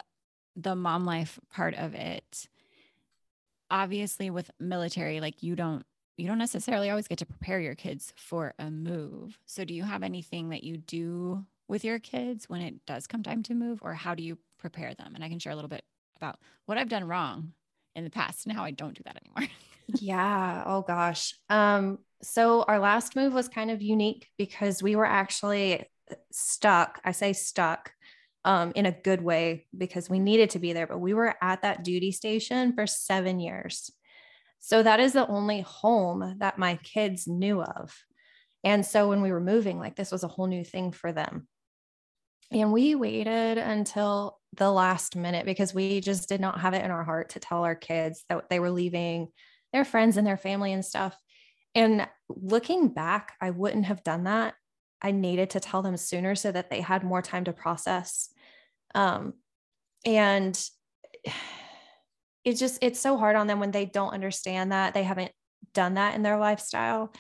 the mom life part of it, obviously with military like you don't you don't necessarily always get to prepare your kids for a move. So do you have anything that you do with your kids when it does come time to move or how do you prepare them? And i can share a little bit about what i've done wrong in the past and how i don't do that anymore. Yeah. Oh gosh. Um so our last move was kind of unique because we were actually stuck i say stuck um, in a good way because we needed to be there, but we were at that duty station for seven years. So that is the only home that my kids knew of. And so when we were moving, like this was a whole new thing for them. And we waited until the last minute because we just did not have it in our heart to tell our kids that they were leaving their friends and their family and stuff. And looking back, I wouldn't have done that I needed to tell them sooner so that they had more time to process. Um, and it's just, it's so hard on them when they don't understand that they haven't done that in their lifestyle.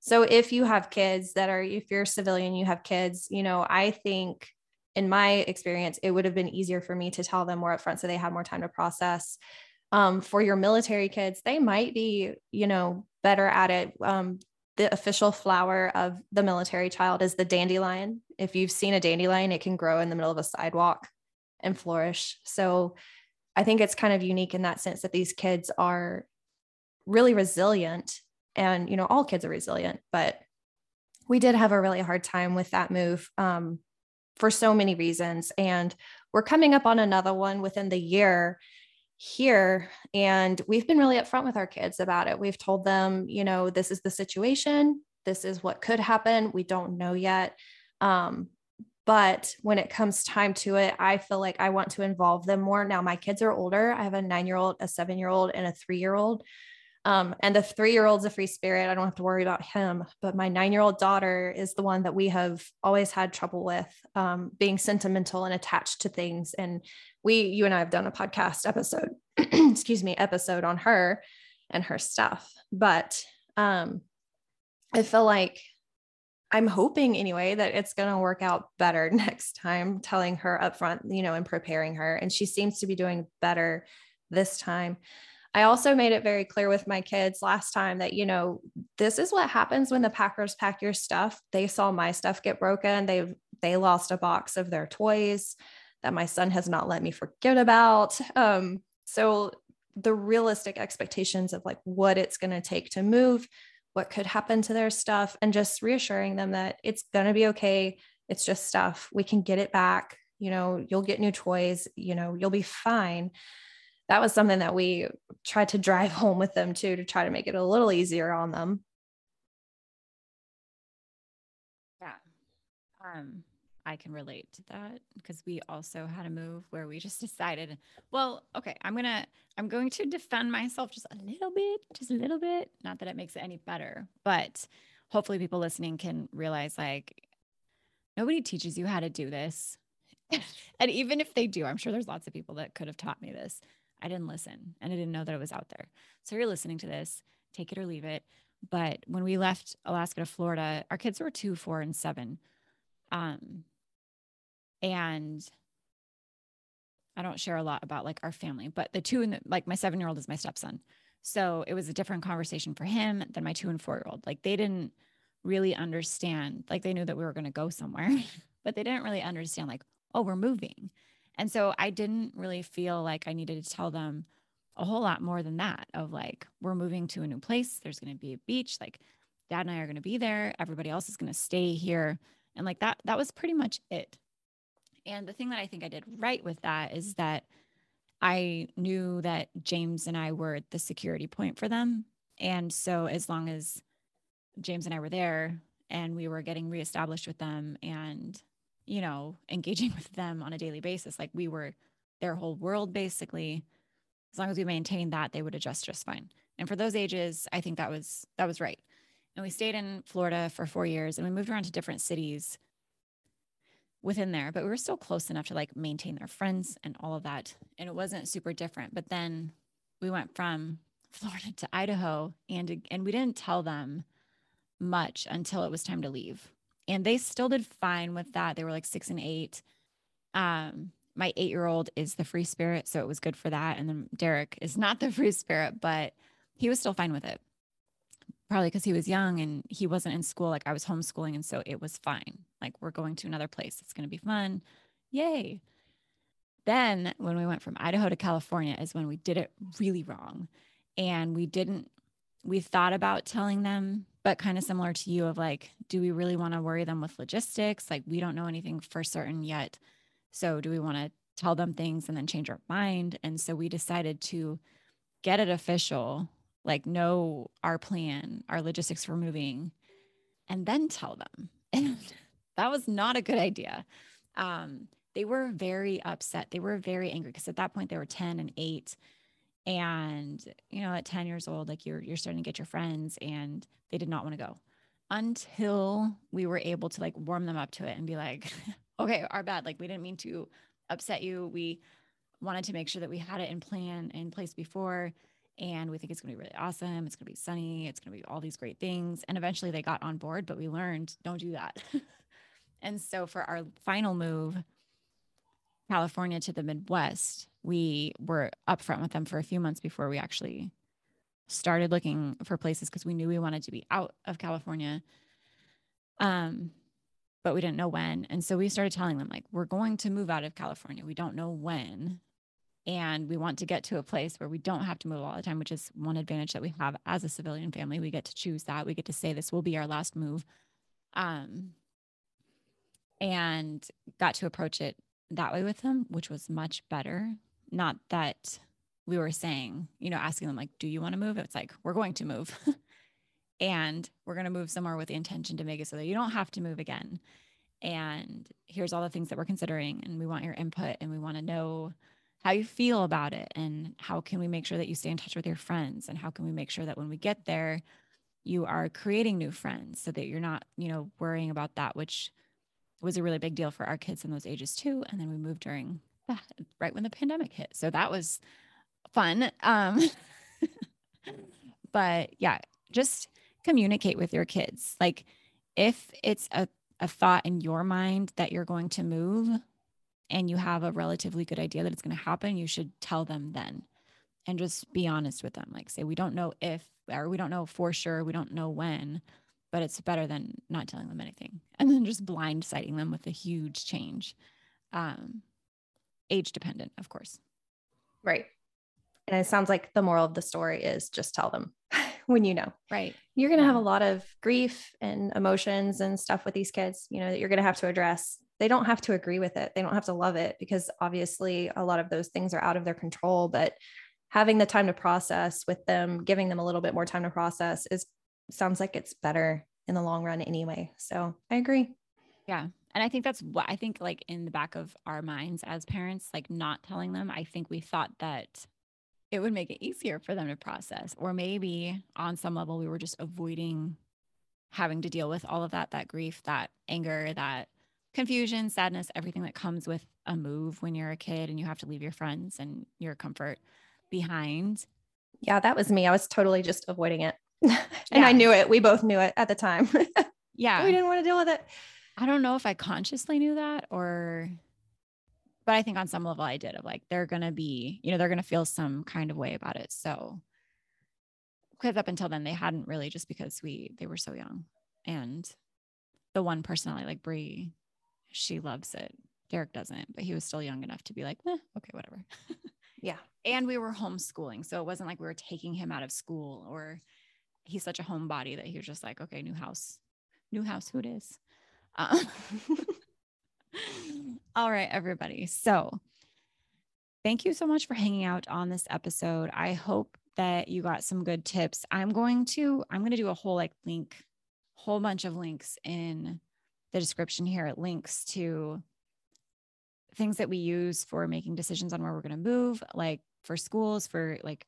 So if you have kids that are, if you're a civilian, you have kids, you know, I think in my experience, it would have been easier for me to tell them more upfront so they had more time to process. Um, for your military kids, they might be, you know, better at it. Um, the official flower of the military child is the dandelion. If you've seen a dandelion, it can grow in the middle of a sidewalk and flourish. So I think it's kind of unique in that sense that these kids are really resilient. And, you know, all kids are resilient, but we did have a really hard time with that move um, for so many reasons. And we're coming up on another one within the year here and we've been really upfront with our kids about it we've told them you know this is the situation this is what could happen. We don't know yet. Um, but when it comes time to it, I feel like I want to involve them more. Now, my kids are older. I have a nine year old, a seven year old, and a three year old. Um, and the three year old's a free spirit. I don't have to worry about him. But my nine year old daughter is the one that we have always had trouble with um, being sentimental and attached to things. And we, you and I have done a podcast episode, excuse me, episode on her and her stuff. But um, I feel like I'm hoping anyway that it's going to work out better next time, telling her upfront, you know, and preparing her. And she seems to be doing better this time. I also made it very clear with my kids last time that, you know, this is what happens when the Packers pack your stuff. They saw my stuff get broken. They they lost a box of their toys that my son has not let me forget about. Um, so the realistic expectations of like what it's going to take to move what could happen to their stuff and just reassuring them that it's going to be okay. It's just stuff. We can get it back. You know, you'll get new toys, you know, you'll be fine. That was something that we tried to drive home with them too, to try to make it a little easier on them. Yeah. Um, I can relate to that because we also had a move where we just decided, well, okay, I'm going to I'm going to defend myself just a little bit, just a little bit, not that it makes it any better, but hopefully people listening can realize like nobody teaches you how to do this. and even if they do, I'm sure there's lots of people that could have taught me this. I didn't listen and I didn't know that it was out there. So you're listening to this, take it or leave it. But when we left Alaska to Florida, our kids were two, four, and seven. Um, and I don't share a lot about like our family, but the two and like my seven year old is my stepson. So it was a different conversation for him than my two and four year old. Like they didn't really understand, like they knew that we were going to go somewhere, but they didn't really understand, like, oh, we're moving. And so I didn't really feel like I needed to tell them a whole lot more than that of like, we're moving to a new place. There's going to be a beach. Like dad and I are going to be there. Everybody else is going to stay here. And like that, that was pretty much it. And the thing that I think I did right with that is that I knew that James and I were the security point for them. And so as long as James and I were there and we were getting reestablished with them and, you know, engaging with them on a daily basis, like we were their whole world basically, as long as we maintained that, they would adjust just fine. And for those ages, I think that was that was right. And we stayed in Florida for four years and we moved around to different cities within there, but we were still close enough to like maintain their friends and all of that. And it wasn't super different. But then we went from Florida to Idaho and and we didn't tell them much until it was time to leave. And they still did fine with that. They were like 6 and 8. Um my 8-year-old is the free spirit, so it was good for that. And then Derek is not the free spirit, but he was still fine with it probably because he was young and he wasn't in school. Like I was homeschooling. And so it was fine. Like we're going to another place. It's going to be fun. Yay. Then when we went from Idaho to California is when we did it really wrong. And we didn't, we thought about telling them, but kind of similar to you of like, do we really want to worry them with logistics? Like we don't know anything for certain yet. So do we want to tell them things and then change our mind? And so we decided to get it official like know our plan, our logistics for moving, and then tell them. That was not a good idea. Um, they were very upset. They were very angry because at that point they were 10 and 8. And, you know, at 10 years old, like you're you're starting to get your friends and they did not want to go until we were able to like warm them up to it and be like, okay, our bad. Like we didn't mean to upset you. We wanted to make sure that we had it in plan in place before and we think it's going to be really awesome. It's going to be sunny. It's going to be all these great things. And eventually they got on board, but we learned don't do that. and so for our final move, California to the Midwest, we were upfront with them for a few months before we actually started looking for places because we knew we wanted to be out of California. Um, but we didn't know when. And so we started telling them, like, we're going to move out of California. We don't know when and we want to get to a place where we don't have to move all the time which is one advantage that we have as a civilian family we get to choose that we get to say this will be our last move um, and got to approach it that way with them which was much better not that we were saying you know asking them like do you want to move it's like we're going to move and we're going to move somewhere with the intention to make it so that you don't have to move again. And here's all the things that we're considering. And we want your input and we want to know how you feel about it and how can we make sure that you stay in touch with your friends and how can we make sure that when we get there you are creating new friends so that you're not you know worrying about that which was a really big deal for our kids in those ages too and then we moved during that right when the pandemic hit so that was fun um but yeah just communicate with your kids. Like if it's a, a thought in your mind that you're going to move and you have a relatively good idea that it's going to happen, you should tell them then and just be honest with them. Like say, we don't know if, or we don't know for sure, we don't know when, but it's better than not telling them anything and then just blindsiding them with a huge change. Um, age dependent, of course. Right. And it sounds like the moral of the story is just tell them when you know. Right. You're going to yeah. have a lot of grief and emotions and stuff with these kids, you know, that you're going to have to address. They don't have to agree with it. They don't have to love it because obviously a lot of those things are out of their control, but having the time to process with them, giving them a little bit more time to process is sounds like it's better in the long run anyway. So, I agree. Yeah. And I think that's what I think like in the back of our minds as parents, like not telling them, I think we thought that it would make it easier for them to process. Or maybe on some level, we were just avoiding having to deal with all of that, that grief, that anger, that confusion, sadness, everything that comes with a move when you're a kid and you have to leave your friends and your comfort behind. Yeah, that was me. I was totally just avoiding it. and yeah. I knew it. We both knew it at the time. yeah. We didn't want to deal with it. I don't know if I consciously knew that or but I think on some level I did of like they're gonna be, you know, they're gonna feel some kind of way about it. So because up until then they hadn't really just because we they were so young. And the one personality like Brie, she loves it. Derek doesn't, but he was still young enough to be like, eh, okay, whatever. yeah. And we were homeschooling. So it wasn't like we were taking him out of school or he's such a homebody that he was just like, okay, new house, new house, who it is. Um, All right, everybody. So, thank you so much for hanging out on this episode. I hope that you got some good tips. I'm going to I'm going to do a whole like link whole bunch of links in the description here, It links to things that we use for making decisions on where we're going to move, like for schools, for like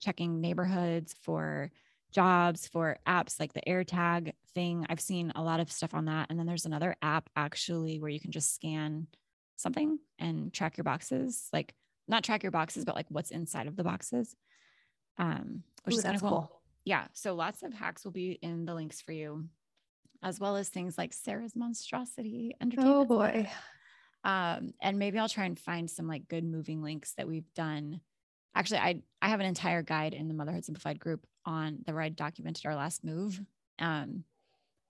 checking neighborhoods, for jobs for apps like the AirTag thing. I've seen a lot of stuff on that. And then there's another app actually where you can just scan something and track your boxes, like not track your boxes, but like what's inside of the boxes. Um, which Ooh, is kind of cool. cool. Yeah. So lots of hacks will be in the links for you, as well as things like Sarah's monstrosity. Oh boy. Um, and maybe I'll try and find some like good moving links that we've done actually I I have an entire guide in the Motherhood Simplified group on the where I documented our last move. Um,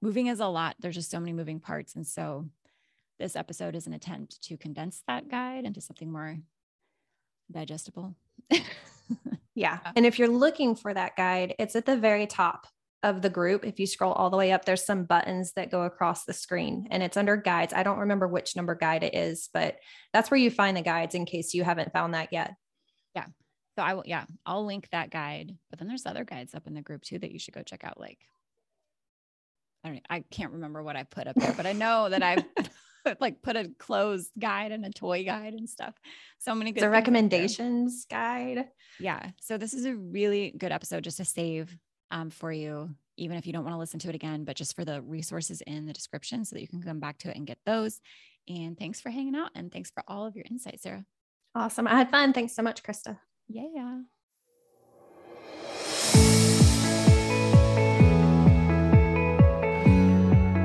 moving is a lot. There's just so many moving parts, and so this episode is an attempt to condense that guide into something more digestible. yeah. And if you're looking for that guide, it's at the very top of the group. If you scroll all the way up, there's some buttons that go across the screen and it's under guides. I don't remember which number guide it is, but that's where you find the guides in case you haven't found that yet. Yeah. So I will, yeah, I'll link that guide. But then there's other guides up in the group too that you should go check out. Like, I don't, I can't remember what I put up there, but I know that I've like put a clothes guide and a toy guide and stuff. So many good. The recommendations guide. Yeah. So this is a really good episode just to save um, for you, even if you don't want to listen to it again, but just for the resources in the description so that you can come back to it and get those. And thanks for hanging out and thanks for all of your insights, Sarah. Awesome. I had fun. Thanks so much, Krista. Yeah.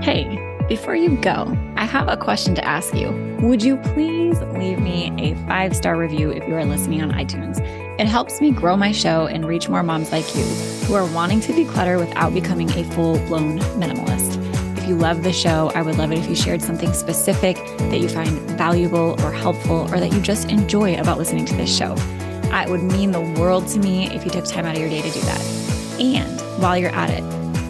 Hey, before you go, I have a question to ask you. Would you please leave me a five star review if you are listening on iTunes? It helps me grow my show and reach more moms like you who are wanting to declutter without becoming a full blown minimalist. If you love the show, I would love it if you shared something specific that you find valuable or helpful or that you just enjoy about listening to this show. It would mean the world to me if you took time out of your day to do that. And while you're at it,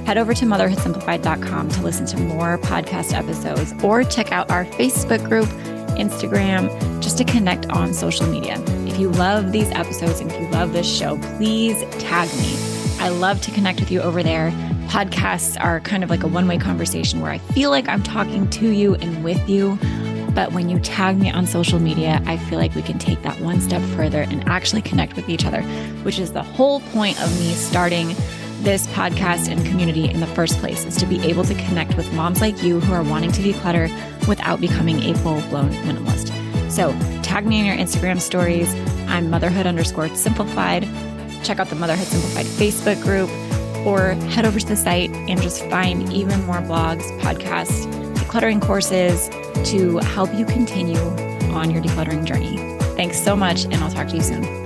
head over to motherhoodsimplified.com to listen to more podcast episodes or check out our Facebook group, Instagram, just to connect on social media. If you love these episodes and if you love this show, please tag me I love to connect with you over there. Podcasts are kind of like a one way conversation where I feel like I'm talking to you and with you. But when you tag me on social media, I feel like we can take that one step further and actually connect with each other, which is the whole point of me starting this podcast and community in the first place is to be able to connect with moms like you who are wanting to declutter without becoming a full blown minimalist. So tag me in your Instagram stories. I'm motherhood underscore simplified. Check out the Motherhood Simplified Facebook group or head over to the site and just find even more blogs, podcasts, decluttering courses to help you continue on your decluttering journey. Thanks so much, and I'll talk to you soon.